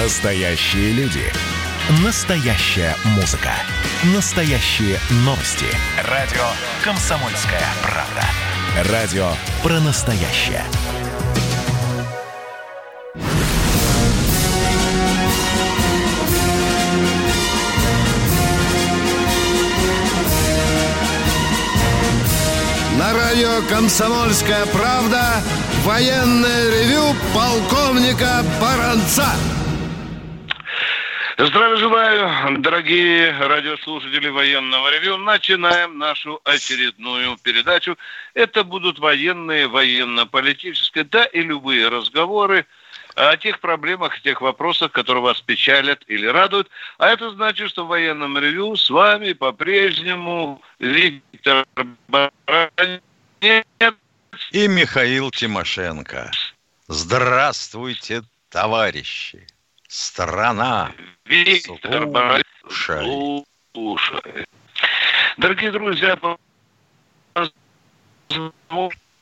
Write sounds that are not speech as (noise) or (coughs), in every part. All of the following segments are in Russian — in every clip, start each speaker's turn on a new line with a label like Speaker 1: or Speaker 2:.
Speaker 1: Настоящие люди. Настоящая музыка. Настоящие новости. Радио «Комсомольская правда». Радио про настоящее.
Speaker 2: На радио «Комсомольская правда» военное ревю полковника Баранца.
Speaker 3: Здравия желаю, дорогие радиослушатели военного ревю. Начинаем нашу очередную передачу. Это будут военные, военно-политические, да и любые разговоры о тех проблемах, тех вопросах, которые вас печалят или радуют. А это значит, что в военном ревю с вами по-прежнему Виктор Баранец
Speaker 4: и Михаил Тимошенко. Здравствуйте, товарищи! Страна!
Speaker 3: Виктор Баранец. Слушай. Дорогие друзья,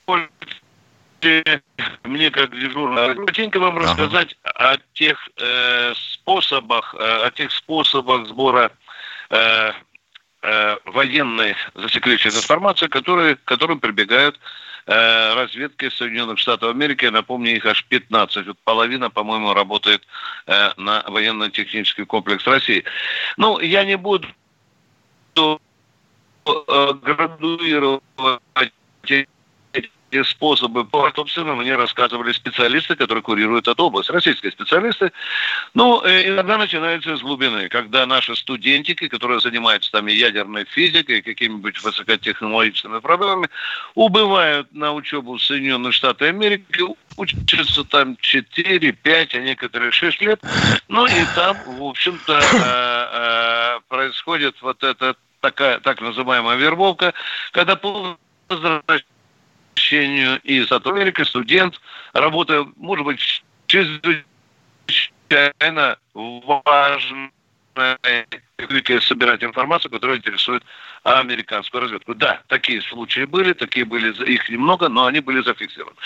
Speaker 3: позвольте мне как дежурно коротенько вам ага. рассказать о тех э, способах, э, о тех способах сбора э, э, военной засекреченной информации, которые, к которым прибегают э, разведки Соединенных Штатов Америки. Напомню, их аж 15. Вот половина, по-моему, работает э, на военно-технический комплекс России. Ну, я не буду э, градуировать эти способы по собственно, мне рассказывали специалисты, которые курируют эту область, российские специалисты. Ну, э, иногда начинается с глубины, когда наши студентики, которые занимаются там и ядерной физикой, какими-нибудь высокотехнологичными проблемами, убывают на учебу в Соединенные Штаты Америки, учатся там 4, 5, а некоторые 6 лет. Ну и там, в общем-то, э, э, происходит вот эта такая так называемая вербовка, когда по возвращению общению и с Америкой, студент, работая, может быть, чрезвычайно важной собирать информацию, которая интересует американскую разведку. Да, такие случаи были, такие были, их немного, но они были зафиксированы.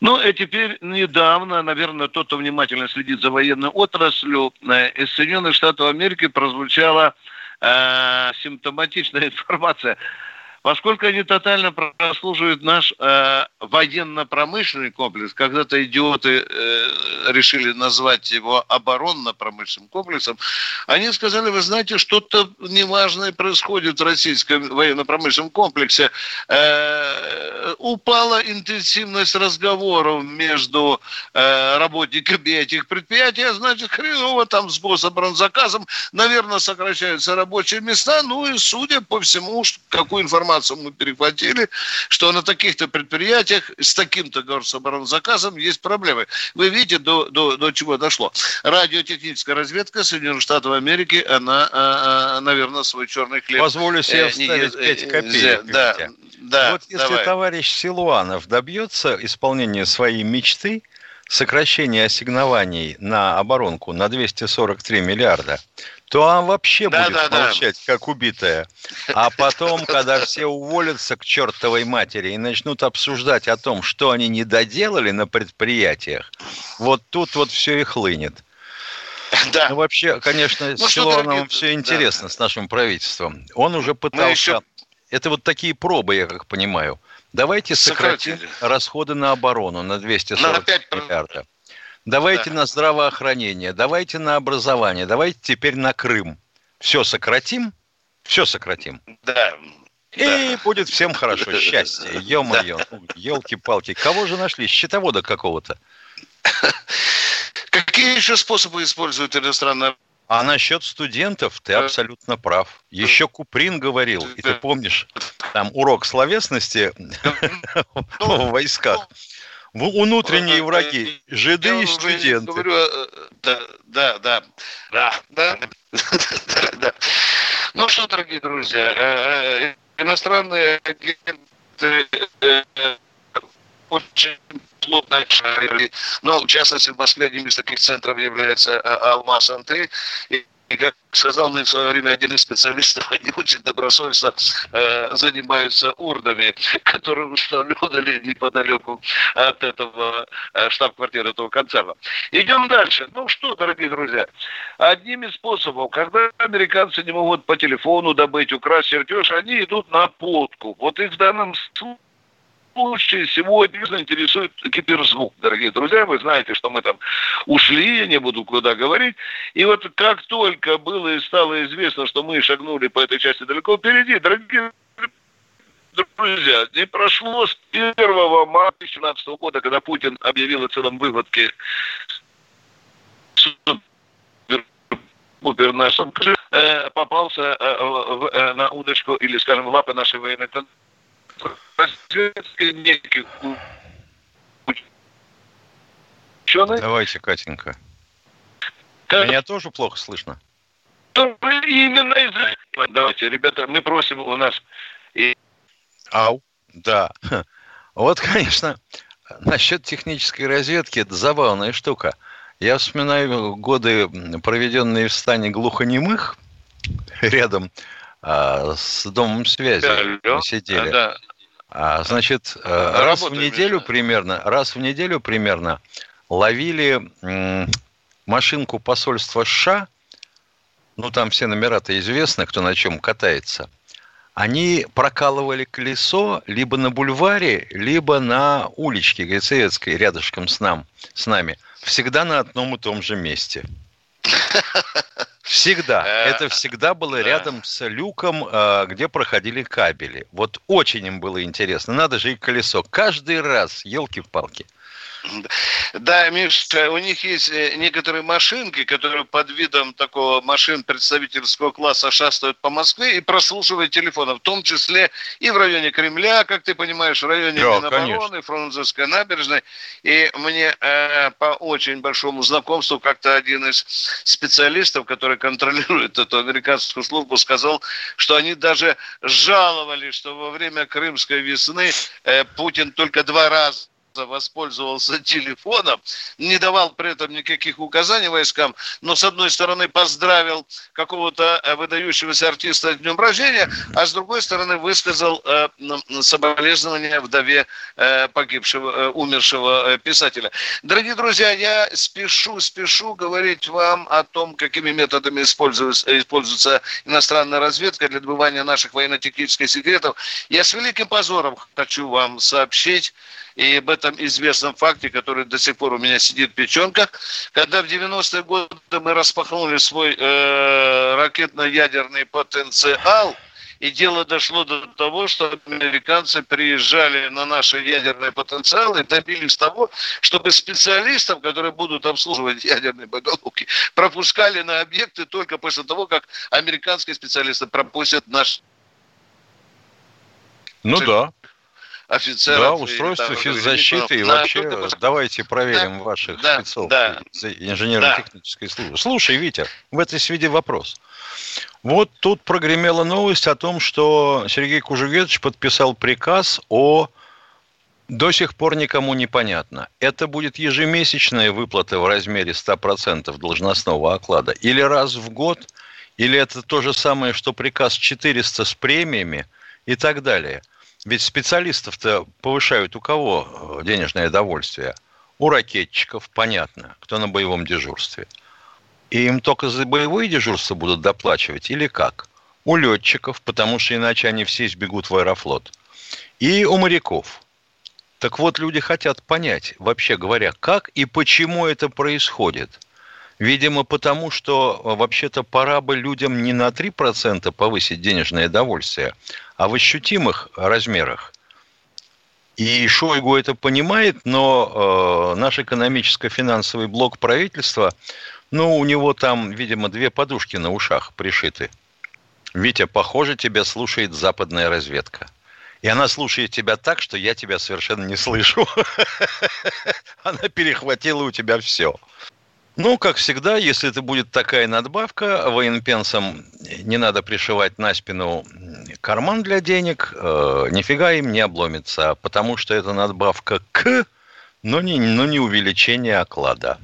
Speaker 3: Ну, и теперь недавно, наверное, тот, кто внимательно следит за военной отраслью, э, из Соединенных Штатов Америки прозвучала э, симптоматичная (laughs) информация – Поскольку они тотально прослуживают наш э, военно-промышленный комплекс, когда-то идиоты э, решили назвать его оборонно-промышленным комплексом, они сказали, вы знаете, что-то неважное происходит в российском военно-промышленном комплексе. Э, упала интенсивность разговоров между э, работниками этих предприятий, а значит, хреново там с гособоронзаказом, наверное, сокращаются рабочие места, ну и, судя по всему, какую информацию информацию мы перехватили, что на таких-то предприятиях с таким-то заказом есть проблемы. Вы видите, до, до, до чего дошло. Радиотехническая разведка Соединенных Штатов Америки, она, а, а, наверное, свой черный хлеб...
Speaker 4: Позволю себе э, вставить 5 э, копеек.
Speaker 3: Да, да,
Speaker 4: вот если давай. товарищ Силуанов добьется исполнения своей мечты, сокращения ассигнований на оборонку на 243 миллиарда, то она вообще да, будет да, молчать, да. как убитая. А потом, когда все уволятся к чертовой матери и начнут обсуждать о том, что они не доделали на предприятиях, вот тут вот все и хлынет. (laughs) Да. Ну, вообще, конечно, ну, Силуановым все интересно да. с нашим правительством. Он уже пытался... Еще... Это вот такие пробы, я как понимаю. Давайте сократим Сократили. расходы на оборону на 240 на миллиардов. Давайте да. на здравоохранение, давайте на образование, давайте теперь на Крым. Все сократим, все сократим.
Speaker 3: Да.
Speaker 4: И да. будет всем хорошо, (laughs) счастье. Ё-моё, да. елки-палки. Кого же нашли? Счетовода какого-то.
Speaker 3: Какие еще способы используют иностранные
Speaker 4: а насчет студентов ты абсолютно прав. Еще Куприн говорил, и ты помнишь, там урок словесности (laughs) в войсках внутренние враги, жиды и студенты. Говорю, э,
Speaker 3: да, да, да, да, да, да. Ну что, дорогие друзья, э, э, иностранные агенты очень плотно но в частности последним из таких центров является Алмаз Анты. И как сказал мне в свое время один из специалистов, (laughs) они очень добросовестно э, занимаются урнами, которые установлены неподалеку от этого э, штаб-квартиры этого концерна. Идем дальше. Ну что, дорогие друзья, одним из способов, когда американцы не могут по телефону добыть, украсть чертеж, они идут на подкуп. Вот их в данном случае случае сегодня интересует киберзвук, дорогие друзья. Вы знаете, что мы там ушли, я не буду куда говорить. И вот как только было и стало известно, что мы шагнули по этой части далеко впереди, дорогие друзья, не прошло с 1 марта 2017 года, когда Путин объявил о целом выводке э, попался э, на удочку или, скажем, лапы нашей военной.
Speaker 4: Давайте, Катенька. Как... Меня тоже плохо слышно.
Speaker 3: Именно из-за Давайте, ребята, мы просим у нас... И...
Speaker 4: Ау, да. Вот, конечно, насчет технической разведки, это забавная штука. Я вспоминаю годы, проведенные в стане глухонемых, рядом а, с домом связи да, мы сидели. Да, а, значит, э, раз в неделю примерно, раз в неделю примерно ловили машинку посольства США, ну там все номера-то известны, кто на чем катается. Они прокалывали колесо либо на бульваре, либо на уличке Грицевецкой, рядышком с, нам, с нами. Всегда на одном и том же месте. (laughs) Всегда. Э, Это всегда было рядом с люком, э, где проходили кабели. Вот очень им было интересно. Надо же и колесо. Каждый раз, елки-палки.
Speaker 3: Да, Миша, у них есть э, некоторые машинки, которые под видом такого машин представительского класса шастают по Москве и прослушивают телефоны, в том числе и в районе Кремля, как ты понимаешь, в районе да, Минобороны, Фрунзенской набережной. И мне э, по очень большому знакомству как-то один из специалистов, который контролирует эту американскую службу, сказал, что они даже жаловались, что во время Крымской весны э, Путин только два раза воспользовался (laughs) телефоном, не давал при этом никаких указаний войскам, но с одной стороны поздравил какого-то э, выдающегося артиста с днем рождения, а с другой стороны высказал э, соболезнования вдове э, погибшего, умершего писателя. Дорогие друзья, я спешу, спешу говорить вам о том, какими методами используется, используется иностранная разведка для добывания наших военно-технических секретов. Я с великим позором хочу вам сообщить, и об этом известном факте, который до сих пор у меня сидит в печенках, когда в 90-е годы мы распахнули свой э, ракетно-ядерный потенциал, и дело дошло до того, что американцы приезжали на наши ядерные потенциалы и добились того, чтобы специалистов, которые будут обслуживать ядерные боголовки, пропускали на объекты только после того, как американские специалисты пропустят наш...
Speaker 4: Ну да офицеров. Да, устройство физзащиты и вообще давайте проверим да, ваших да, спецов да, инженерно-технической да. службы. Слушай, Витя, в этой связи вопрос. Вот тут прогремела новость о том, что Сергей Кужугетович подписал приказ о до сих пор никому не понятно. Это будет ежемесячная выплата в размере 100% должностного оклада или раз в год, или это то же самое, что приказ 400 с премиями и так далее – ведь специалистов-то повышают у кого э, денежное довольствие? У ракетчиков, понятно, кто на боевом дежурстве. И им только за боевое дежурство будут доплачивать или как? У летчиков, потому что иначе они все сбегут в аэрофлот. И у моряков. Так вот, люди хотят понять, вообще говоря, как и почему это происходит. Видимо, потому что э, вообще-то пора бы людям не на 3% повысить денежное довольствие, а в ощутимых размерах. И Шойгу это понимает, но э, наш экономическо-финансовый блок правительства, ну, у него там, видимо, две подушки на ушах пришиты. Витя, похоже, тебя слушает западная разведка. И она слушает тебя так, что я тебя совершенно не слышу. (laughs) Она перехватила у тебя все. Ну, как всегда, если это будет такая надбавка, военпенсам не надо пришивать на спину карман для денег, э, нифига им не обломится, потому что это надбавка к, но не, но не увеличение оклада.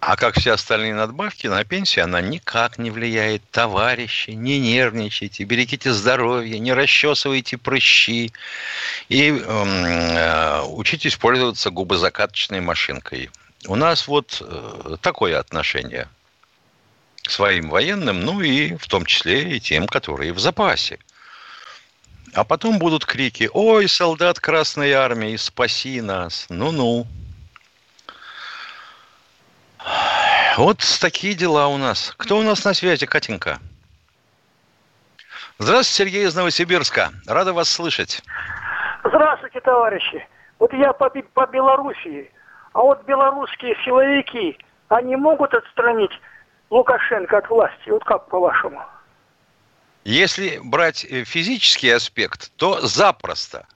Speaker 4: А как все остальные надбавки, на пенсию она никак не влияет. Товарищи, не нервничайте, берегите здоровье, не расчесывайте прыщи. И э, учитесь пользоваться губозакаточной машинкой. У нас вот э, такое отношение к своим военным, ну и в том числе и тем, которые в запасе. А потом будут крики «Ой, солдат Красной Армии, спаси нас!» Ну-ну. Вот такие дела у нас. Кто у нас на связи, Катенька? Здравствуйте, Сергей из Новосибирска. Рада вас слышать.
Speaker 5: Здравствуйте, товарищи. Вот я по, по Белоруссии. А вот белорусские силовики, они могут отстранить Лукашенко от власти? Вот как по-вашему?
Speaker 4: Если брать э, физический аспект, то запросто.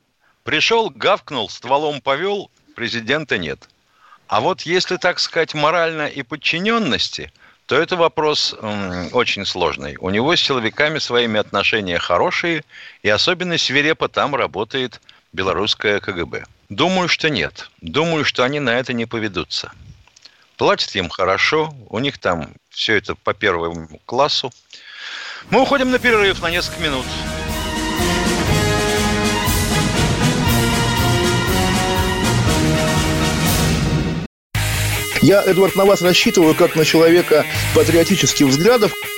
Speaker 4: Пришел, гавкнул, стволом повел, президента нет. А вот если, так сказать, морально и подчиненности, то это вопрос очень сложный. У него с силовиками своими отношения хорошие, и особенно свирепо там работает белорусское КГБ. Думаю, что нет. Думаю, что они на это не поведутся. Платят им хорошо, у них там все это по первому классу. Мы уходим на перерыв на несколько минут.
Speaker 6: Я, Эдвард, на вас рассчитываю как на человека патриотических взглядов.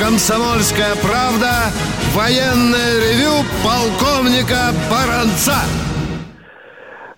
Speaker 7: «Комсомольская правда» военное ревю полковника Баранца.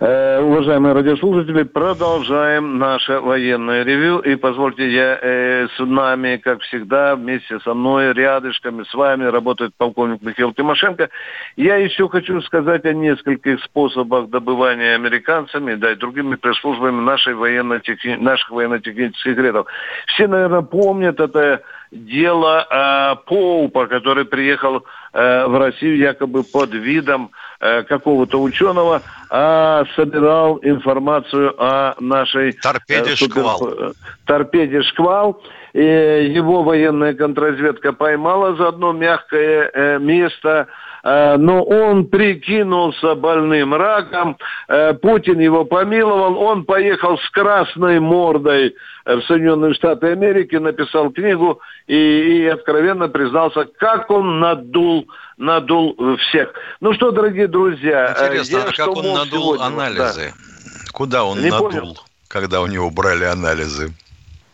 Speaker 8: Э, уважаемые радиослушатели, продолжаем наше военное ревю. И позвольте, я э, с нами, как всегда, вместе со мной, рядышками с вами работает полковник Михаил Тимошенко. Я еще хочу сказать о нескольких способах добывания американцами, да, и другими пресс-службами нашей военно наших военно-технических секретов. Все, наверное, помнят это дело э, Поупа, который приехал э, в Россию якобы под видом э, какого-то ученого, а собирал информацию о нашей...
Speaker 4: Э, торпеде супер... «Шквал».
Speaker 8: Э, торпеде «Шквал». И его военная контрразведка поймала за одно мягкое э, место Э, но он прикинулся больным раком, э, Путин его помиловал, он поехал с красной мордой в Соединенные Штаты Америки, написал книгу и, и откровенно признался, как он надул, надул всех. Ну что, дорогие друзья...
Speaker 4: Э, Интересно, я, а как он надул сегодня, анализы? Да. Куда он Не надул, понял. когда у него брали анализы?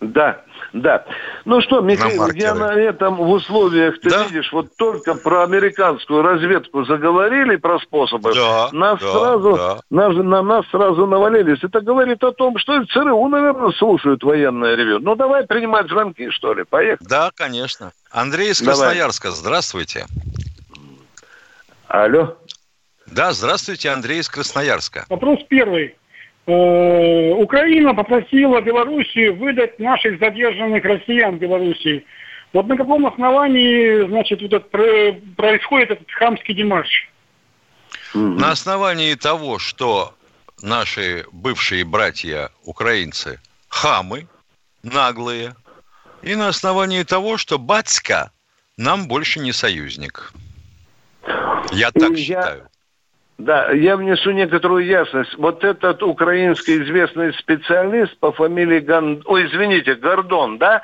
Speaker 8: Да, да. Ну что, Михаил, на я на этом в условиях, ты да? видишь, вот только про американскую разведку заговорили, про способы, да, нас да, сразу, да. Нас, на нас сразу навалились. Это говорит о том, что ЦРУ, наверное, слушают военное ревю. Ну, давай принимать звонки, что ли, поехали.
Speaker 4: Да, конечно. Андрей из Красноярска, давай. здравствуйте.
Speaker 8: Алло.
Speaker 4: Да, здравствуйте, Андрей из Красноярска.
Speaker 5: Вопрос первый. Э, Украина попросила Белоруссию выдать наших задержанных россиян в Белоруссии. Вот на каком основании, значит, вот это, происходит этот хамский демарш?
Speaker 4: На основании того, что наши бывшие братья украинцы хамы, наглые, и на основании того, что батька нам больше не союзник. Я так я, считаю.
Speaker 8: Да, я внесу некоторую ясность. Вот этот украинский известный специалист по фамилии Ган... Ой, извините, Гордон, да,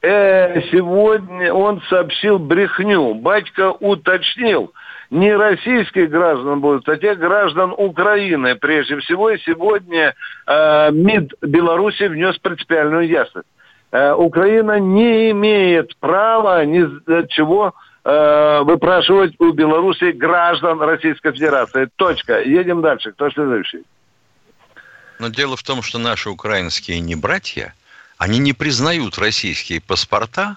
Speaker 8: э, сегодня он сообщил брехню. Батька уточнил, не российских граждан будут, а тех граждан Украины прежде всего. И сегодня э, МИД Беларуси внес принципиальную ясность. Э, Украина не имеет права ни чего э, выпрашивать у Беларуси граждан Российской Федерации. Точка. Едем дальше. Кто следующий?
Speaker 4: Но дело в том, что наши украинские не братья, они не признают российские паспорта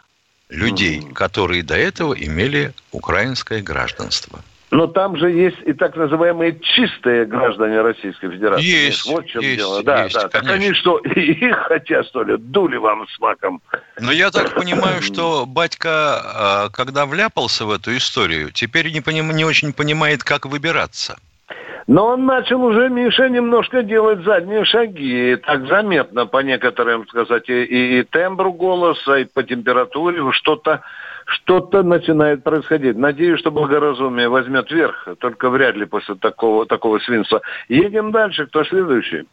Speaker 4: людей, которые до этого имели украинское гражданство.
Speaker 8: Но там же есть и так называемые чистые граждане Российской Федерации.
Speaker 4: Есть,
Speaker 8: вот в чем
Speaker 4: есть,
Speaker 8: дело. Да,
Speaker 4: есть,
Speaker 8: да. Так
Speaker 4: конечно.
Speaker 8: они что, (laughs) их хотят, что ли? Дули вам с маком.
Speaker 4: Но я так (laughs) понимаю, что батька, а, когда вляпался в эту историю, теперь не, поним- не очень понимает, как выбираться.
Speaker 8: Но он начал уже, Миша, немножко делать задние шаги. Так заметно по некоторым, сказать, и, и- и тембру голоса, и по температуре что-то что-то начинает происходить. Надеюсь, что благоразумие возьмет верх, только вряд ли после такого, такого свинства. Едем дальше. Кто следующий?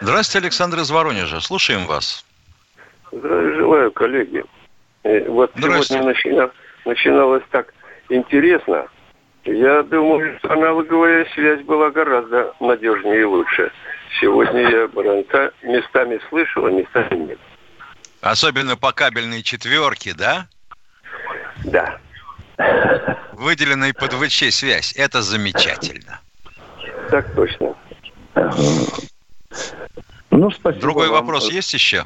Speaker 4: Здравствуйте, Александр из Воронежа. Слушаем вас.
Speaker 9: Желаю, коллеги. Э, Вот сегодня начина- начиналось так интересно. Я думаю, что аналоговая связь была гораздо надежнее и лучше. Сегодня я Баранца местами слышал, а местами нет.
Speaker 4: Особенно по кабельной четверке? Да. Выделенной под ВЧ связь. Это замечательно.
Speaker 9: Так точно.
Speaker 8: Ну, спасибо
Speaker 4: Другой
Speaker 8: вам.
Speaker 4: вопрос есть еще?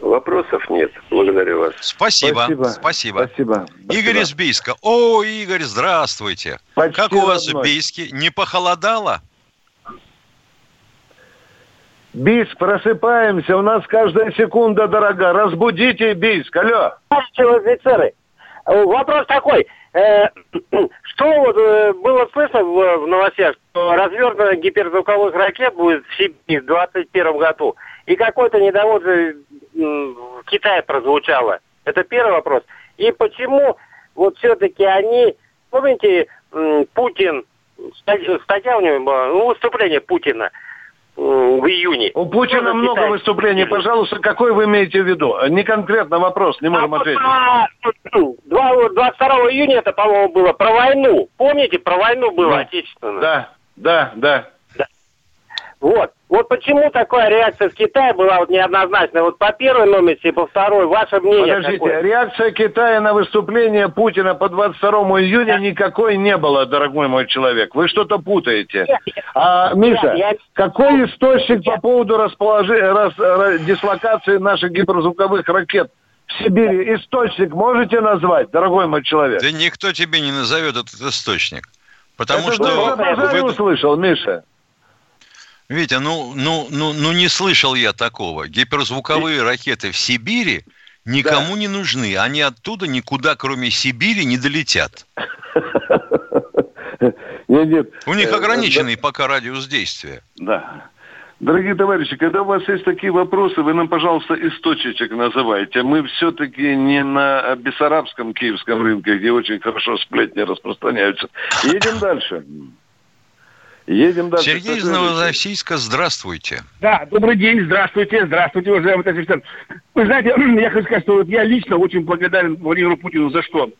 Speaker 9: Вопросов нет. Благодарю вас.
Speaker 4: Спасибо.
Speaker 8: Спасибо.
Speaker 4: Спасибо.
Speaker 8: Спасибо.
Speaker 4: Игорь из Бийска. О, Игорь, здравствуйте.
Speaker 8: Почти
Speaker 4: как у вас в Бийске? Не похолодало?
Speaker 8: Бийск, просыпаемся. У нас каждая секунда дорога. Разбудите Бийск. Алло.
Speaker 10: Товарищи офицеры, вопрос такой. Э, (clears throat) Что э, было слышно в новостях, что развернутых гиперзвуковых ракет будет в Сибири в 2021 году, и какое-то недовольство м, в Китае прозвучало. Это первый вопрос. И почему вот все-таки они, помните, Путин, ста- статья у него была, ну, выступление Путина в июне.
Speaker 8: У Путина много выступлений. Пожалуйста, какой вы имеете в виду? Не конкретно вопрос, не можем
Speaker 10: А
Speaker 8: ответить.
Speaker 10: про- два- вот 22 июня это, по-моему, было про войну. Помните, про войну было
Speaker 8: Да.
Speaker 10: отечественную?
Speaker 8: Да, да, да.
Speaker 10: Вот. Вот почему такая реакция в Китае была вот неоднозначная? Вот по первой новости и по второй. Ваше мнение
Speaker 8: Подождите,
Speaker 10: какое?
Speaker 8: реакция Китая на выступление Путина по 22 июня никакой не было, дорогой мой человек. Вы что-то путаете. А, Миша,
Speaker 10: я-
Speaker 8: какой источник по поводу расположи... рас- ра- дислокации наших гиперзвуковых ракет в Сибири? Источник можете назвать, дорогой мой человек?
Speaker 4: Да никто тебе не назовет этот источник. Потому
Speaker 8: Это
Speaker 4: что...
Speaker 8: базар
Speaker 4: вы-
Speaker 8: услышал, Миша?
Speaker 4: Витя, ну, ну, ну, ну не слышал я такого. Гиперзвуковые ракеты в Сибири никому не нужны. Они оттуда никуда, кроме Сибири, не долетят. (laughs)
Speaker 8: Нет, нет.
Speaker 4: У них
Speaker 8: Э,
Speaker 4: ограниченный пока радиус действия.
Speaker 8: Да. Дорогие товарищи, когда у вас есть такие вопросы, вы нам, пожалуйста, источничек называйте. Мы все-таки не на бессарабском киевском рынке, где очень хорошо сплетни распространяются. Едем дальше. Едем дальше.
Speaker 4: Сергей из? Новороссийска, здравствуйте.
Speaker 11: Да, добрый день, здравствуйте, здравствуйте, уважаемый товарищ офицер. Вы знаете, (clears throat) я хочу сказать, что вот я лично очень благодарен Владимиру Путину за что?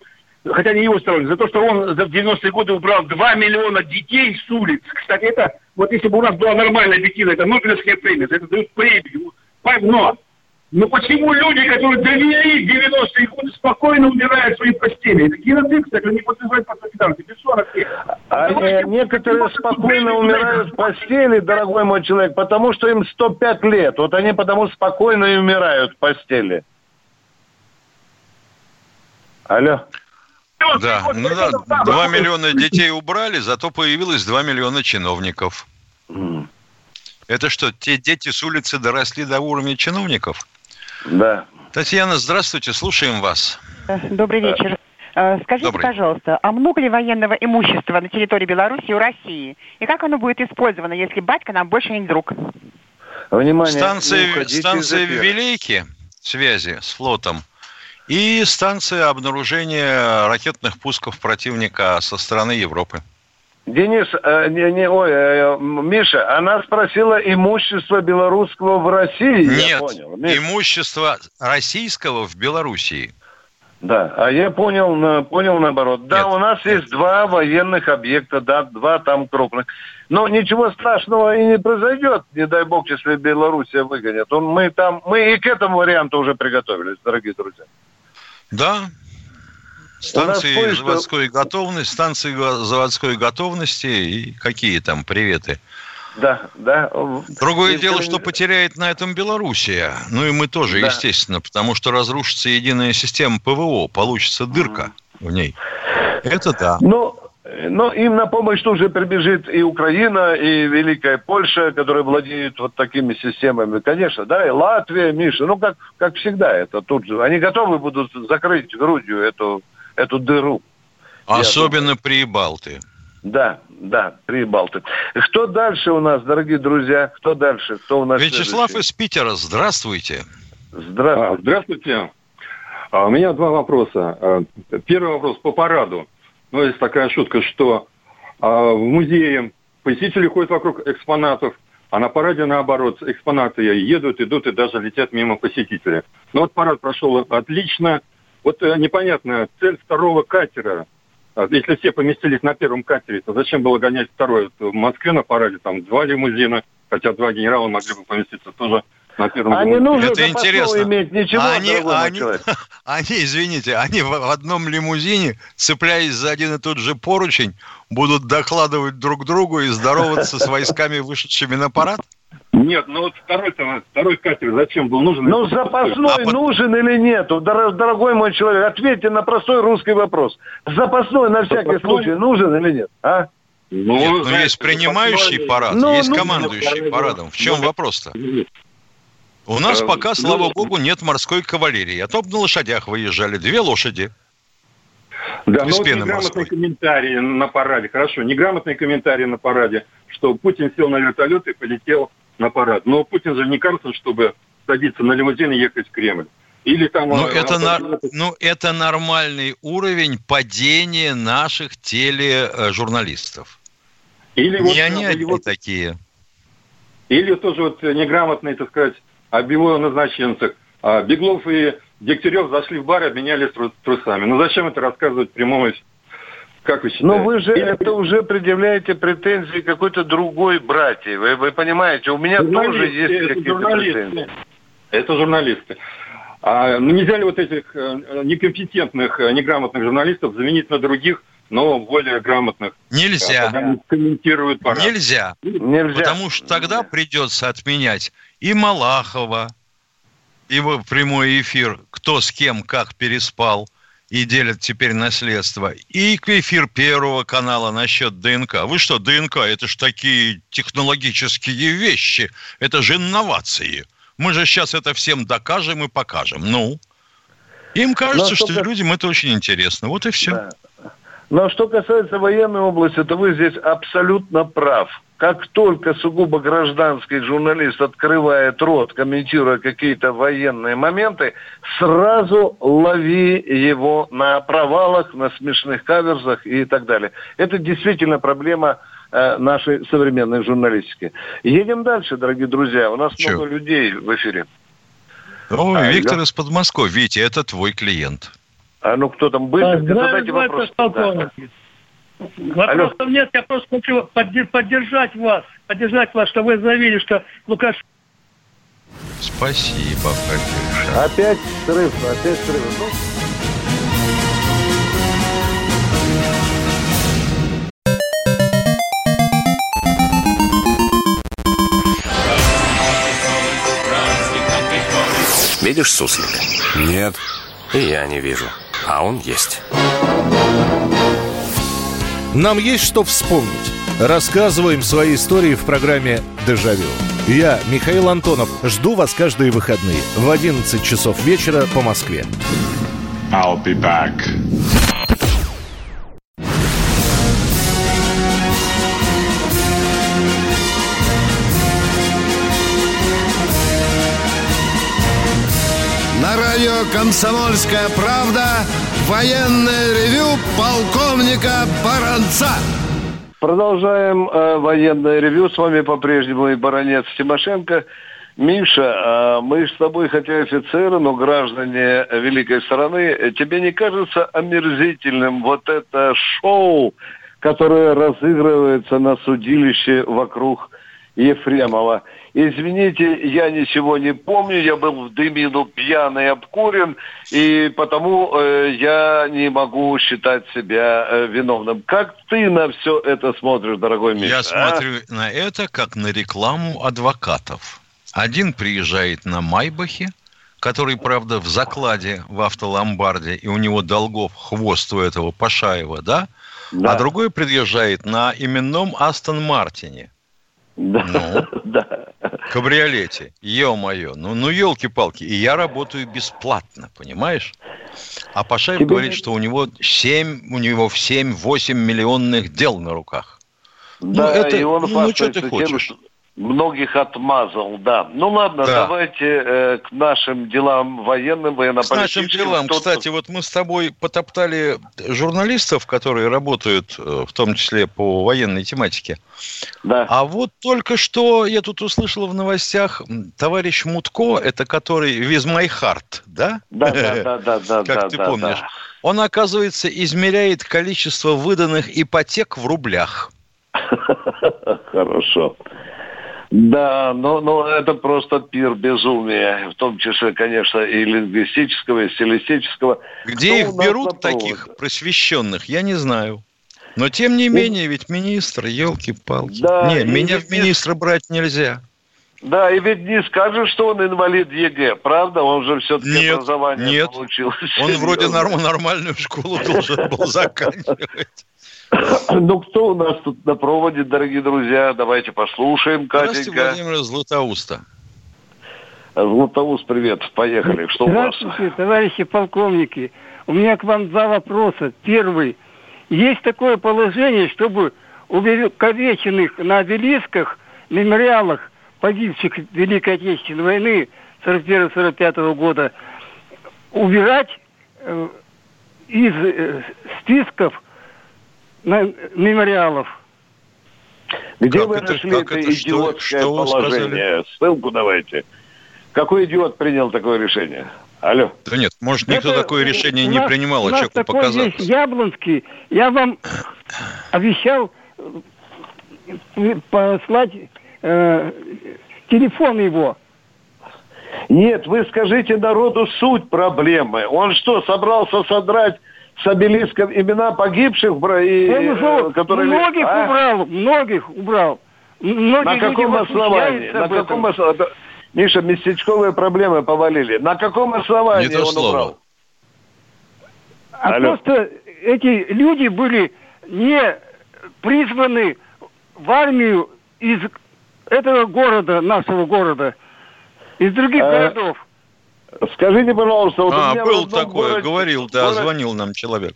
Speaker 11: Хотя не его сторонник, за то, что он за 90-е годы убрал 2 миллиона детей с улиц. Кстати, это, вот если бы у нас была нормальная объективная, это Нобелевская премия, за это дают премию. Но, но почему люди, которые довели 90-е годы, спокойно умирают в своей постели? Это геноцид, кстати, не подтверждает по солидарности, без 40 лет.
Speaker 8: А э, некоторые спокойно умирают в постели, дорогой мой человек, потому что им 105 лет. Вот они потому спокойно и умирают в постели. Алло.
Speaker 4: Да, ну да, 2 миллиона детей убрали, зато появилось 2 миллиона чиновников. Это что, те дети с улицы доросли до уровня чиновников?
Speaker 8: Да.
Speaker 4: Татьяна, здравствуйте, слушаем вас.
Speaker 12: Добрый вечер. Э, Скажите,
Speaker 4: Добрый.
Speaker 12: пожалуйста, а много ли военного имущества на территории Беларуси у России? И как оно будет использовано, если батька нам больше не друг?
Speaker 8: Внимание.
Speaker 4: Станция, станция. Вилейки связи с флотом и станция обнаружения ракетных пусков противника со стороны Европы.
Speaker 8: Денис, э, не, не, ой, э, Миша, она спросила имущество белорусского в России. я
Speaker 4: Нет,
Speaker 8: понял. Миш.
Speaker 4: имущество российского в Белоруссии.
Speaker 8: Да, а я понял, понял наоборот. Да,
Speaker 4: Нет,
Speaker 8: у нас есть два военных объекта, да, два там крупных. Но ничего страшного и не произойдет, не дай бог, если Белоруссия выгонят. Он- Мы там, мы и к этому варианту уже приготовились, дорогие друзья.
Speaker 4: Да. Станции
Speaker 8: кое-что-
Speaker 4: заводской готовности, станции заводской готовности и какие там приветы.
Speaker 8: да, да.
Speaker 4: Другое Если... дело, что потеряет на этом Белоруссия. Ну и мы тоже, да. естественно, потому что разрушится единая система ПВО, получится дырка mm. в ней. Это да.
Speaker 8: Ну, но им на помощь тоже прибежит и Украина, и Великая Польша, которые владеют вот такими системами. Конечно, да, и Латвия, Миша, ну, как, как всегда, это тут же. Они готовы будут закрыть грудью эту, эту дыру.
Speaker 4: Особенно при Балты.
Speaker 8: Да, да, три Балты. Что дальше у нас, дорогие друзья? Кто дальше? Кто у нас
Speaker 4: Вячеслав следующий? из Питера, здравствуйте.
Speaker 13: Здравствуйте. А, здравствуйте. А, у меня два вопроса. А, первый вопрос по параду. Ну, есть такая шутка, что а, в музее посетители ходят вокруг экспонатов, а на параде наоборот, экспонаты едут, идут и даже летят мимо посетителей. Ну вот парад прошел отлично. Вот э, непонятно, цель второго катера а если все поместились на первом катере, то зачем было гонять второй? В Москве на параде там два лимузина, хотя два генерала могли бы поместиться тоже на первом
Speaker 8: а не нужно Это интересно. иметь ничего,
Speaker 4: они, они, (laughs) они, извините, они в одном лимузине, цепляясь за один и тот же поручень, будут докладывать друг другу и здороваться с войсками, вышедшими на парад?
Speaker 13: Нет, ну вот второй, второй катер зачем был нужен?
Speaker 8: Ну запасной а нужен или нет? Дорогой мой человек, ответьте на простой русский вопрос. Запасной на всякий запасной? случай нужен или нет? А?
Speaker 4: Ну, нет, ну есть принимающий парад, ну, есть ну, командующий ну, парадом. В чем ну, вопрос-то? У нас пока, слава богу, нет морской кавалерии. А то на лошадях выезжали две лошади.
Speaker 13: Да, но вот неграмотный комментарий на параде. Хорошо, неграмотный комментарий на параде, что Путин сел на вертолет и полетел на парад. Но Путин же не Карлсон, чтобы садиться на лимузин и ехать в Кремль. Или там...
Speaker 4: Ну, а, это, на, ну, это нормальный уровень падения наших тележурналистов. Или не вот, они одни его... такие.
Speaker 13: Или тоже вот неграмотный, так сказать, об его назначенцах. А Беглов и Дегтярев зашли в бар и обменялись трусами. Ну зачем это рассказывать в прямом как вы считаете?
Speaker 8: Но вы же Или... это уже предъявляете претензии какой-то другой братья. Вы, вы понимаете, у меня журналисты, тоже есть какие-то претензии.
Speaker 13: Это журналисты. А ну, нельзя ли вот этих э, некомпетентных, э, неграмотных журналистов заменить на других, но более грамотных?
Speaker 4: Нельзя.
Speaker 13: Когда комментируют парад.
Speaker 4: Нельзя. Нельзя. Потому что тогда Нельзя. придется отменять и Малахова, его прямой эфир, кто с кем как переспал – и делят теперь наследство. И эфир Первого канала насчет ДНК. Вы что, ДНК, это же такие технологические вещи, это же инновации. Мы же сейчас это всем докажем и покажем. Ну, им кажется, что только... людям это очень интересно. Вот и все. Да.
Speaker 8: Но что касается военной области, то вы здесь абсолютно прав как только сугубо гражданский журналист открывает рот, комментируя какие-то военные моменты, сразу лови его на провалах, на смешных каверзах и так далее. Это действительно проблема э, нашей современной журналистики. Едем дальше, дорогие друзья. У нас Че? много людей в эфире.
Speaker 4: О, а, Виктор да? из Подмосковья. Витя, это твой клиент.
Speaker 8: А ну кто там быстро? Задайте вопрос. Да.
Speaker 14: Вопросов Алло. нет, я просто хочу поддержать вас, поддержать вас, что вы заявили, что Лукашенко...
Speaker 4: Спасибо,
Speaker 8: Катюша. Опять срыв, опять срыв. Ну...
Speaker 1: Видишь суслик?
Speaker 15: Нет.
Speaker 1: И я не вижу. А он есть.
Speaker 15: Нам есть что вспомнить. Рассказываем свои истории в программе «Дежавю». Я, Михаил Антонов, жду вас каждые выходные в 11 часов вечера по Москве. I'll be back.
Speaker 2: На радио «Комсомольская правда» Военное ревю полковника Баранца.
Speaker 8: Продолжаем э, военное ревю. С вами по-прежнему и баронец Тимошенко. Миша, э, мы с тобой хотя офицеры, но граждане великой страны. Тебе не кажется омерзительным вот это шоу, которое разыгрывается на судилище вокруг Ефремова. Извините, я ничего не помню, я был в дымину пьяный, обкурен, и потому э, я не могу считать себя э, виновным. Как ты на все это смотришь, дорогой Миша?
Speaker 4: Я
Speaker 8: а?
Speaker 4: смотрю на это как на рекламу адвокатов. Один приезжает на Майбахе, который, правда, в закладе в автоломбарде, и у него долгов хвост у этого Пашаева, да? да. А другой приезжает на именном Астон Мартине.
Speaker 8: Да,
Speaker 4: ну, (laughs)
Speaker 8: да.
Speaker 4: Кабриолете. Ё-моё. Ну, ну, елки-палки. И я работаю бесплатно, понимаешь? А Пашаев Тебе говорит, что у него 7, у него в 7-8 миллионных дел на руках.
Speaker 8: Да, ну, это, и он ну, ну что ты хочешь? Тем, Многих отмазал, да. Ну ладно, да. давайте э, к нашим делам военным, военно-политическим.
Speaker 4: К нашим делам, кстати, вот мы с тобой потоптали журналистов, которые работают, э, в том числе по военной тематике.
Speaker 8: Да.
Speaker 4: А вот только что я тут услышал в новостях, товарищ Мутко, это который My Heart, да?
Speaker 8: Да, да, да, да, да. (laughs)
Speaker 4: Как
Speaker 8: да,
Speaker 4: ты
Speaker 8: да,
Speaker 4: помнишь.
Speaker 8: Да.
Speaker 4: Он, оказывается, измеряет количество выданных ипотек в рублях. (laughs)
Speaker 8: Хорошо. Да, но, но это просто пир безумия, в том числе, конечно, и лингвистического, и стилистического.
Speaker 4: Где Кто их берут таких просвещенных, я не знаю. Но тем не менее, ведь министр, елки-палки. Да, не, меня в министра брать нельзя.
Speaker 8: Да, и ведь не скажешь, что он инвалид ЕГЭ, правда? Он же все-таки
Speaker 4: нет,
Speaker 8: образование
Speaker 4: нет.
Speaker 8: получил.
Speaker 4: Он вроде норм, нормальную школу должен был заканчивать. (coughs)
Speaker 8: Ну, кто у нас тут на проводе, дорогие друзья? Давайте послушаем, Катенька.
Speaker 4: Здравствуйте, Владимир Златоуста.
Speaker 8: Златоуст, привет. Поехали. Что у вас?
Speaker 16: Здравствуйте, товарищи полковники. У меня к вам два вопроса. Первый. Есть такое положение, чтобы увековеченных на обелисках, мемориалах погибших в Великой Отечественной войны 41-45 года убирать э, из э, списков на, мемориалов.
Speaker 8: Где как вы это, нашли это, это идиотское что, что положение? Ссылку давайте. Какой идиот принял такое решение? Алло.
Speaker 4: Да нет, может, никто это, такое решение не нас, принимал, а человеку показалось.
Speaker 16: Есть Яблонский. Я вам обещал э, послать э, телефон его.
Speaker 8: Нет, вы скажите народу суть проблемы. Он что, собрался содрать с обелиском имена погибших, и,
Speaker 16: Он уже которые... многих а? убрал, многих убрал.
Speaker 8: Многие на каком основании? На каком основании? Миша, местечковые проблемы повалили. На каком основании Не он слово. убрал?
Speaker 16: А Алло. просто эти люди были не призваны в армию из этого города, нашего города, из других а, городов.
Speaker 8: Скажите, пожалуйста, вот
Speaker 4: а, у меня был такое, городе, говорил, да, город... звонил нам человек.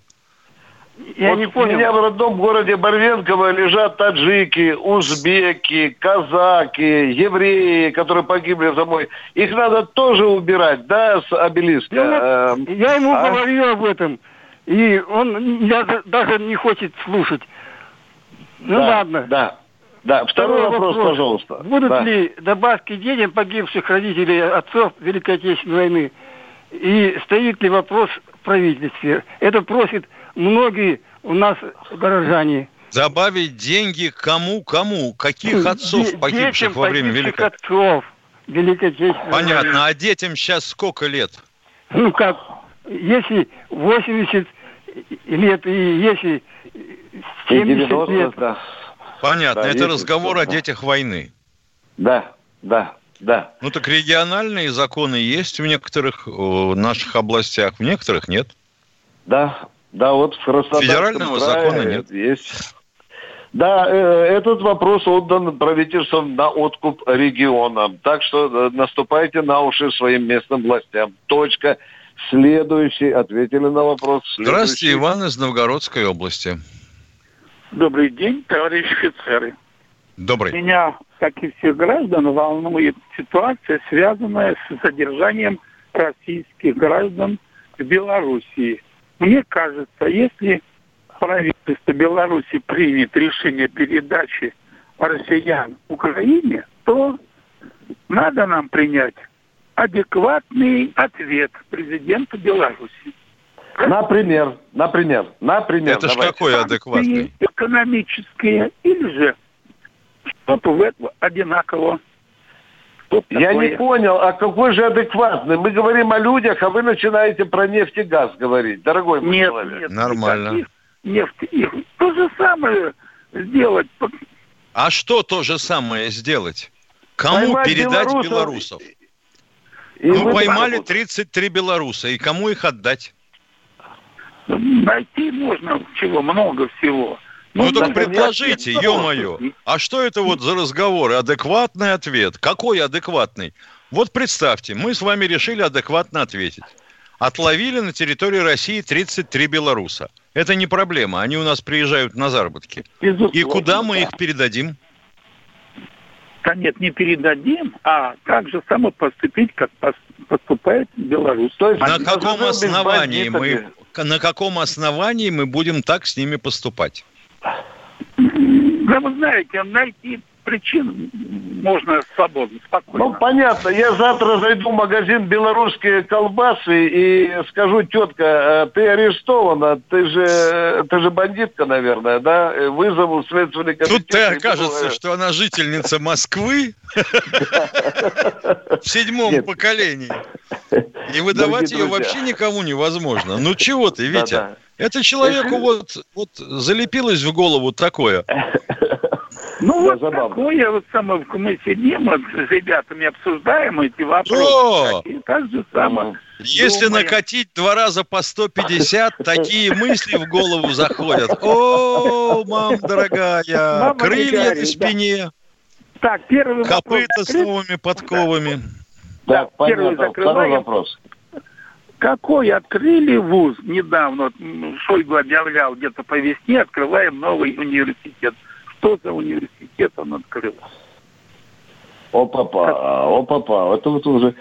Speaker 8: Я вот не понял. У меня в родном городе Барвенково лежат таджики, узбеки, казаки, евреи, которые погибли за мой. Их надо тоже убирать, да, с обелиска.
Speaker 16: Я, эм, я ему а? говорю об этом, и он я, даже не хочет слушать. Ну
Speaker 8: да,
Speaker 16: ладно.
Speaker 8: Да. Да, второй, второй вопрос, вопрос, пожалуйста.
Speaker 16: Будут
Speaker 8: да.
Speaker 16: ли добавки детям погибших родителей отцов Великой Отечественной войны? И стоит ли вопрос в правительстве? Это просит многие у нас горожане.
Speaker 4: Добавить деньги кому, кому? Каких отцов погибших детям во время Великой
Speaker 16: отцов Великой Отечественной
Speaker 4: Понятно. Войны. А детям сейчас сколько лет?
Speaker 16: Ну как, если 80 лет и если 70 лет...
Speaker 8: Да.
Speaker 4: Понятно, да, это разговор о детях войны.
Speaker 8: Да, да, да.
Speaker 4: Ну так региональные законы есть в некоторых в наших областях, в некоторых нет.
Speaker 8: Да, да, вот в Краснодарском
Speaker 4: Федерального крае закона нет.
Speaker 8: Есть. Да, э, этот вопрос отдан правительством на откуп регионам. Так что э, наступайте на уши своим местным властям. Точка. Следующий. Ответили на вопрос.
Speaker 4: Следующий. Здравствуйте, Иван из Новгородской области.
Speaker 17: Добрый день, товарищи офицеры.
Speaker 4: Добрый.
Speaker 17: Меня, как и всех граждан, волнует ситуация, связанная с задержанием российских граждан в Белоруссии. Мне кажется, если правительство Беларуси примет решение передачи россиян Украине, то надо нам принять адекватный ответ президента Беларуси.
Speaker 8: Например, например, например.
Speaker 4: Это же какой адекватный?
Speaker 17: Экономические или же Что-то в этом одинаково.
Speaker 8: Я не понял, а какой же адекватный? Мы говорим о людях, а вы начинаете про нефть и газ говорить, дорогой мой
Speaker 17: нет,
Speaker 8: человек.
Speaker 17: Нет,
Speaker 4: Нормально.
Speaker 17: Нефть, их то же самое сделать.
Speaker 4: А что то же самое сделать? Кому
Speaker 8: Поймать
Speaker 4: передать
Speaker 8: белорусов
Speaker 4: белорусов?
Speaker 8: И
Speaker 4: ну,
Speaker 8: вы-
Speaker 4: поймали 33 белоруса, и кому их отдать?
Speaker 17: Найти можно чего, много всего.
Speaker 4: Ну, так
Speaker 17: например,
Speaker 4: предложите, ё-моё. А что это вот за разговоры? Адекватный ответ. Какой адекватный? Вот представьте, мы с вами решили адекватно ответить. Отловили на территории России 33 белоруса. Это не проблема, они у нас приезжают на заработки. И куда мы их передадим?
Speaker 17: Да нет, не передадим, а так же само поступить, как пос- поступает Беларусь. То есть
Speaker 4: На каком основании мы на каком основании мы будем так с ними поступать?
Speaker 17: Да вы знаете, найти причин можно свободно, спокойно.
Speaker 8: Ну, понятно. Я завтра зайду в магазин белорусские колбасы и скажу, тетка, э, ты арестована, ты же, ты же бандитка, наверное, да? Вызову следственный комитет.
Speaker 4: Тут ты окажется,
Speaker 8: буду,
Speaker 4: что она жительница Москвы (laughs) в седьмом поколении. И выдавать ее вообще никому невозможно. Ну чего ты, Витя? Это человеку вот, вот залепилось в голову такое. (laughs)
Speaker 17: Ну, вот такое вот самое, мы сидим, вот с ребятами обсуждаем эти вопросы.
Speaker 4: О!
Speaker 17: И так же самое.
Speaker 4: Если
Speaker 17: думаем.
Speaker 4: накатить два раза по 150, (laughs) такие мысли в голову заходят. О, мам дорогая,
Speaker 17: Мама
Speaker 4: крылья на
Speaker 17: говорит, да.
Speaker 4: спине,
Speaker 17: Так, первый вопрос.
Speaker 4: копыта с новыми подковами.
Speaker 8: Так,
Speaker 17: первый
Speaker 8: понятно. Второй
Speaker 17: закрываем.
Speaker 8: вопрос.
Speaker 17: Какой открыли вуз недавно, вот, Шойгу объявлял где-то по весне, открываем новый университет. Что за университет он открыл?
Speaker 8: О, папа, о, папа. Это вот уже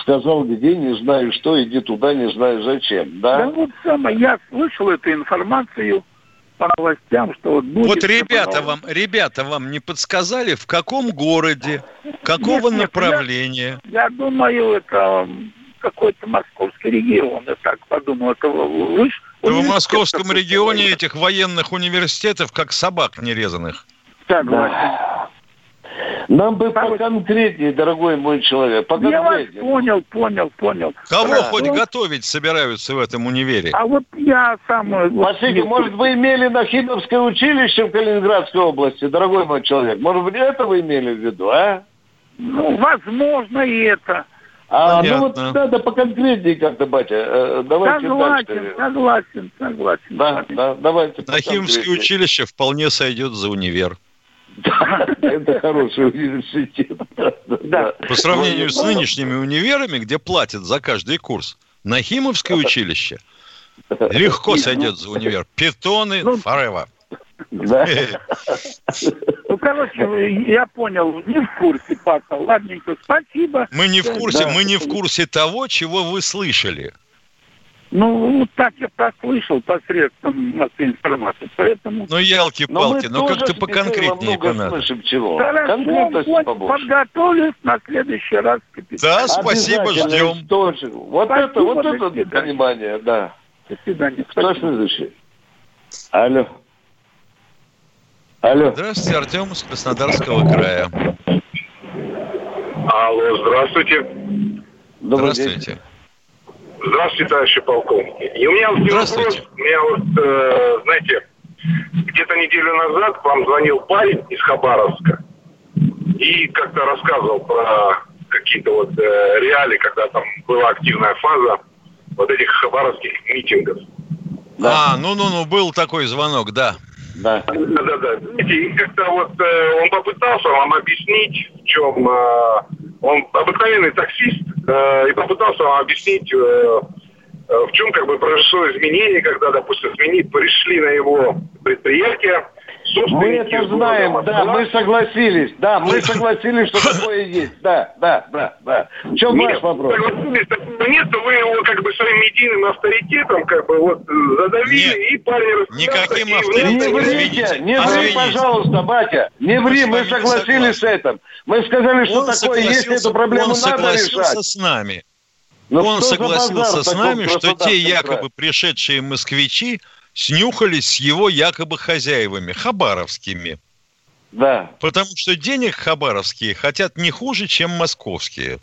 Speaker 8: сказал, где, не знаю что, иди туда, не знаю зачем,
Speaker 17: Да,
Speaker 8: да?
Speaker 17: вот самое, я слышал эту информацию по новостям, что вот будет...
Speaker 4: Вот ребята вам, ребята вам не подсказали, в каком городе, какого
Speaker 17: Нет, нет,
Speaker 4: направления?
Speaker 17: Я думаю, это какой-то московский регион, я так подумал. Это выше...
Speaker 4: Да в московском регионе этих военных университетов как собак нерезанных.
Speaker 17: Согласен.
Speaker 8: Нам бы поконкретнее, дорогой мой человек,
Speaker 17: Я вас понял, понял, понял.
Speaker 4: Кого
Speaker 17: Да.
Speaker 4: хоть
Speaker 17: Ну,
Speaker 4: готовить собираются в этом универе?
Speaker 17: А вот я сам... э, вот-
Speaker 8: Василий, может, вы имели Нахимовское училище в Калининградской области, дорогой мой человек? Может быть, это вы имели в виду, а?
Speaker 17: Ну, возможно, и это.
Speaker 8: А, ну вот
Speaker 4: Понятно.
Speaker 8: надо поконкретнее как-то, батя. Э, Давайте
Speaker 17: Согласен,
Speaker 8: дальше.
Speaker 17: согласен, согласен.
Speaker 8: Да, да, давайте
Speaker 4: Нахимовское училище вполне сойдет за универ.
Speaker 8: Это хороший университет. Да.
Speaker 4: По сравнению с нынешними универами, где платят за каждый курс, Нахимовское училище легко сойдет за универ. Питоны forever.
Speaker 8: Да.
Speaker 17: Ну, короче, я понял, не в курсе, Паша. Ладненько, спасибо.
Speaker 4: Мы не в курсе,
Speaker 17: Да.
Speaker 4: мы не в курсе того, чего вы слышали.
Speaker 17: Ну, вот так я прослышал посредством массовой информации, поэтому...
Speaker 4: Ну, ялки-палки, ну как-то поконкретнее бы надо.
Speaker 8: слышим чего.
Speaker 17: Хорошо,
Speaker 8: побольше.
Speaker 17: подготовлюсь на следующий раз.
Speaker 4: Да, спасибо, ждем.
Speaker 8: тоже. Вот
Speaker 17: Спасибо,
Speaker 8: это, вот это
Speaker 17: свидания.
Speaker 8: понимание, да.
Speaker 17: До свидания.
Speaker 8: Кто следующий? Алло. Алло.
Speaker 4: Здравствуйте, Артем из Краснодарского края.
Speaker 18: Алло, здравствуйте.
Speaker 4: Здравствуйте.
Speaker 18: Здравствуйте, товарищи полковники. И у меня вот не вопрос, у меня вот, э, знаете, где-то неделю назад к вам звонил парень из Хабаровска и как-то рассказывал про какие-то вот э, реалии, когда там была активная фаза вот этих хабаровских митингов.
Speaker 4: А, ну-ну-ну, был такой звонок, да.
Speaker 8: Да.
Speaker 18: Да-да-да. Знаете, и как-то вот э, он попытался вам объяснить, в чем... э, он обыкновенный таксист, э, и попытался вам объяснить, э, э, в чем как бы произошло изменение, когда, допустим, смени пришли на его предприятие,
Speaker 8: Мы
Speaker 18: собственники
Speaker 8: это
Speaker 18: из города
Speaker 8: знаем,
Speaker 18: Москва.
Speaker 8: да, мы согласились, да, мы согласились, что такое есть, да, да, да, да. В чем ваш
Speaker 18: Нет,
Speaker 8: вопрос?
Speaker 18: согласились, такого нет, вы его как бы своим медийным авторитетом как бы вот э, задавили, и парень рассказал
Speaker 4: никаким авторитетом.
Speaker 8: Не врите, не ври,
Speaker 4: Извините.
Speaker 8: пожалуйста, батя, не ври, мы
Speaker 4: Мы
Speaker 8: согласились с этим. Мы сказали, что
Speaker 4: Он
Speaker 8: такое есть,
Speaker 4: согласился-
Speaker 8: эту проблему
Speaker 4: он
Speaker 8: надо
Speaker 4: согласился
Speaker 8: решать.
Speaker 4: с нами.
Speaker 8: Ну
Speaker 4: он
Speaker 8: что
Speaker 4: согласился с нами, что те якобы пришедшие москвичи снюхались с его якобы хозяевами, хабаровскими.
Speaker 8: Да.
Speaker 4: Потому что денег хабаровские хотят не хуже, чем московские.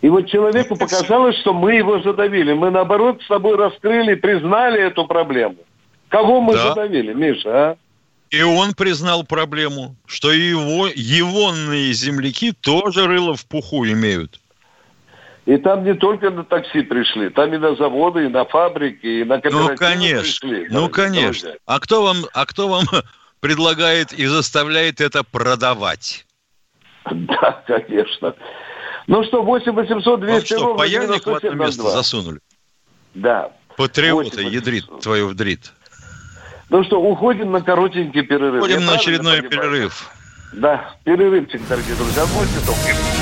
Speaker 8: И вот человеку показалось, что мы его задавили. Мы, наоборот, с тобой раскрыли, признали эту проблему. Кого мы да. задавили, Миша, а?
Speaker 4: И он признал проблему, что его егонные земляки тоже рыло в пуху имеют.
Speaker 8: И там не только на такси пришли, там и на заводы, и на фабрики, и на
Speaker 4: кооперативы ну, конечно, пришли. Ну, конечно. А кто вам, а кто вам (laughs) предлагает и заставляет это продавать? (laughs)
Speaker 8: Да, конечно. Ну что, 8 800 200
Speaker 4: ну, что, паяльник в одно место засунули?
Speaker 8: Да.
Speaker 4: Патриота ядрит твою вдрит.
Speaker 8: Ну что, уходим на коротенький перерыв.
Speaker 4: Уходим Я на очередной перерыв.
Speaker 8: Да, перерывчик, дорогие друзья. Будьте добры.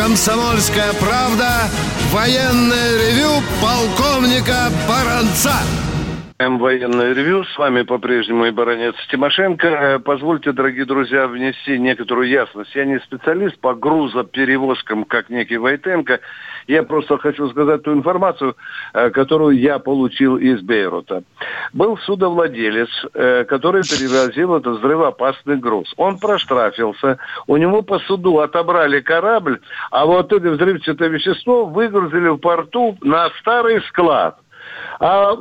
Speaker 2: «Комсомольская правда» военное ревю полковника Баранца.
Speaker 8: Военное ревю. С вами по-прежнему и баронец Тимошенко. Э, позвольте, дорогие друзья, внести некоторую ясность. Я не специалист по грузоперевозкам, как некий Войтенко. Я просто хочу сказать ту информацию, э, которую я получил из Бейрута. Был судовладелец, э, который перевозил этот взрывоопасный груз. Он проштрафился, у него по суду отобрали корабль, а вот это взрывчатое вещество выгрузили в порту на старый склад – а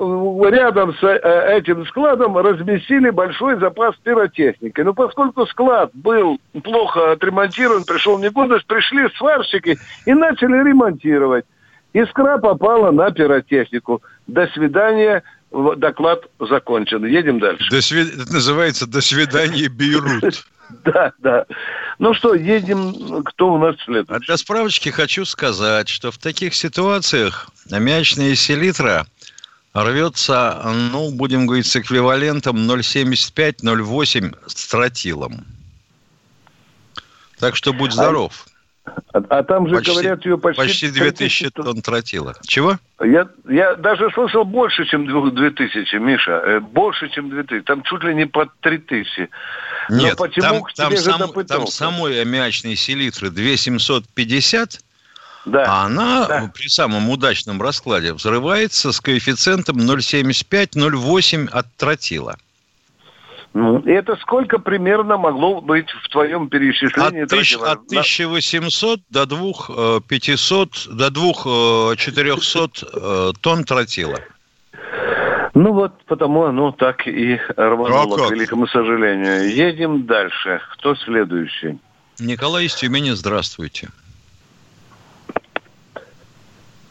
Speaker 8: рядом с э, этим складом разместили большой запас пиротехники. Но поскольку склад был плохо отремонтирован, пришел в негодность, пришли сварщики и начали ремонтировать. Искра попала на пиротехнику. До свидания, доклад закончен. Едем дальше.
Speaker 4: До свид... Это называется «До свидания, Бейрут». (laughs)
Speaker 8: Да, да. Ну что, едем, кто у нас следующий? А
Speaker 4: для справочки хочу сказать, что в таких ситуациях аммиачная селитра – рвется, ну, будем говорить, с эквивалентом 0,75-0,8 с тротилом. Так что будь здоров.
Speaker 8: А, а там же почти, говорят ее почти...
Speaker 4: Почти 2000 тонн тротила. Чего?
Speaker 8: Я, я даже слышал больше, чем 2000, Миша. Э, больше, чем 2000. Там чуть ли не под 3000.
Speaker 4: Нет, Но почему там, там, сам, там самой аммиачной селитры 2750, да. А она да. при самом удачном раскладе взрывается с коэффициентом 0,75-0,8 от тротила.
Speaker 8: Ну, это сколько примерно могло быть в твоем перечислении?
Speaker 4: От, тысяч, от 1800 до 2500, э, до 2400 э, тонн тротила.
Speaker 8: Ну вот, потому оно так и рвануло, а к великому сожалению. Едем дальше. Кто следующий?
Speaker 4: Николай из Тюмени, здравствуйте.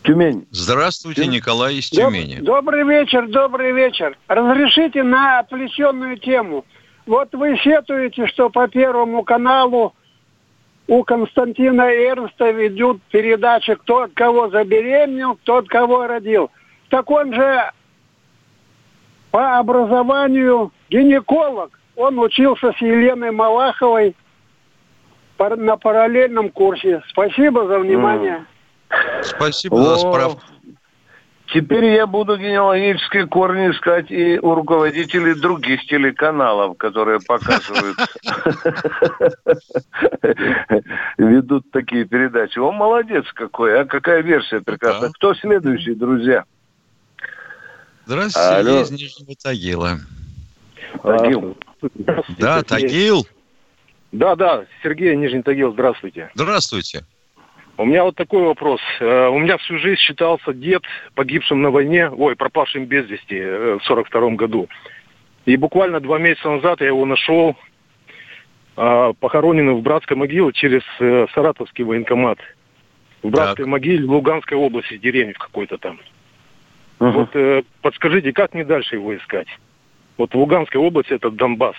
Speaker 8: Тюмень.
Speaker 4: Здравствуйте, Тюмень. Николай из Тюмени.
Speaker 19: Добрый вечер, добрый вечер. Разрешите на отвлеченную тему. Вот вы сетуете, что по Первому каналу у Константина Эрнста ведут передачи «Кто от кого забеременел, кто от кого родил». Так он же по образованию гинеколог. Он учился с Еленой Малаховой на параллельном курсе. Спасибо за внимание. Mm.
Speaker 4: Спасибо О, за справку.
Speaker 8: Теперь я буду генеалогические корни искать и у руководителей других телеканалов, которые показывают, ведут такие передачи. Он молодец какой, а какая версия прекрасная. Кто следующий, друзья?
Speaker 4: Здравствуйте, Алло. из Нижнего Тагила.
Speaker 8: Тагил.
Speaker 4: Да, Тагил.
Speaker 20: Да, да, Сергей Нижний Тагил, здравствуйте.
Speaker 4: Здравствуйте.
Speaker 20: У меня вот такой вопрос. Э, у меня всю жизнь считался дед погибшим на войне, ой, пропавшим без вести э, в сорок втором году. И буквально два месяца назад я его нашел э, похороненным в братской могиле через Саратовский военкомат. В братской так. могиле в Луганской области, деревне какой-то там. uh Вот подскажите, как мне дальше его искать? Вот в Луганской области это Донбасс.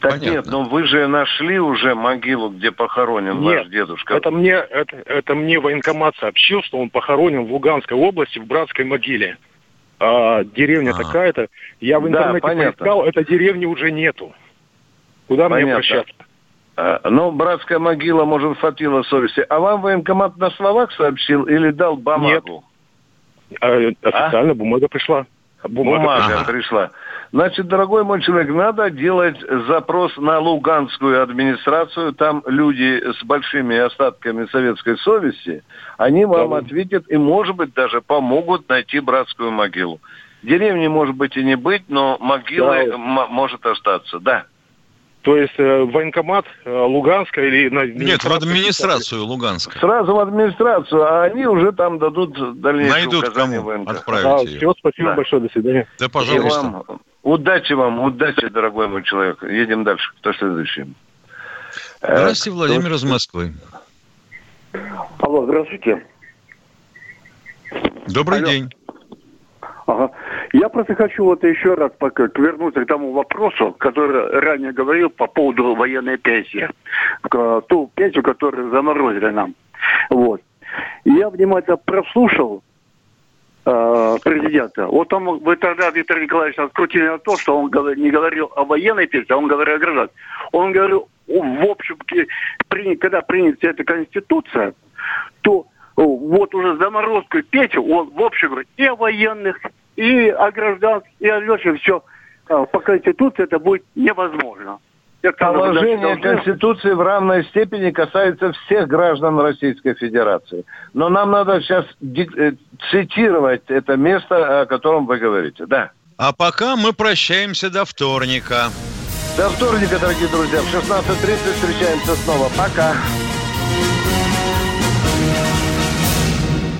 Speaker 8: Так Понятно. нет, но вы же нашли уже могилу, где похоронен нет, ваш дедушка.
Speaker 20: Это мне, это, это мне военкомат сообщил, что он похоронен в Луганской области в братской могиле. А, деревня а. такая-то. Я в интернете да, поискал, этой деревни уже нету. Куда понятно. мне обращаться?
Speaker 8: А, ну, братская могила, может, хватило совести. А вам военкомат на словах сообщил или дал бумагу?
Speaker 20: Нет. А, официально а? бумага пришла.
Speaker 8: Бумага, бумага пришла. Значит, дорогой мой человек, надо делать запрос на Луганскую администрацию. Там люди с большими остатками советской совести. Они вам да. ответят и, может быть, даже помогут найти братскую могилу. Деревни может быть и не быть, но могила да. может остаться. Да.
Speaker 20: То есть э, военкомат э, Луганска или... На
Speaker 4: Нет, в администрацию Луганска.
Speaker 8: Сразу в администрацию, а они уже там дадут дальнейшие Найдут указания
Speaker 20: кому отправить а, ее. Все, спасибо да. большое, до свидания.
Speaker 4: Да, пожалуйста.
Speaker 8: вам, удачи вам, удачи, дорогой мой человек. Едем дальше. Кто следующий?
Speaker 4: Э, здравствуйте, Владимир из Москвы.
Speaker 21: Алло, здравствуйте.
Speaker 4: Добрый Алло. день.
Speaker 21: Ага. Я просто хочу вот еще раз пока вернуться к тому вопросу, который ранее говорил по поводу военной пенсии. К, ту пенсию, которую заморозили нам. Вот. Я внимательно прослушал президента. Вот он, вы тогда, Виктор Николаевич, открутили на то, что он не говорил о военной пенсии, а он говорил о гражданской. Он говорил, в общем, когда принята эта конституция, то вот уже заморозку печь, он, в общем, и о военных, и о гражданских, и о летчиках, все а, по Конституции это будет невозможно.
Speaker 8: Положение Конституции в равной степени касается всех граждан Российской Федерации. Но нам надо сейчас э, цитировать это место, о котором вы говорите. Да.
Speaker 4: А пока мы прощаемся до вторника.
Speaker 8: До вторника, дорогие друзья. В 16.30 встречаемся снова. Пока.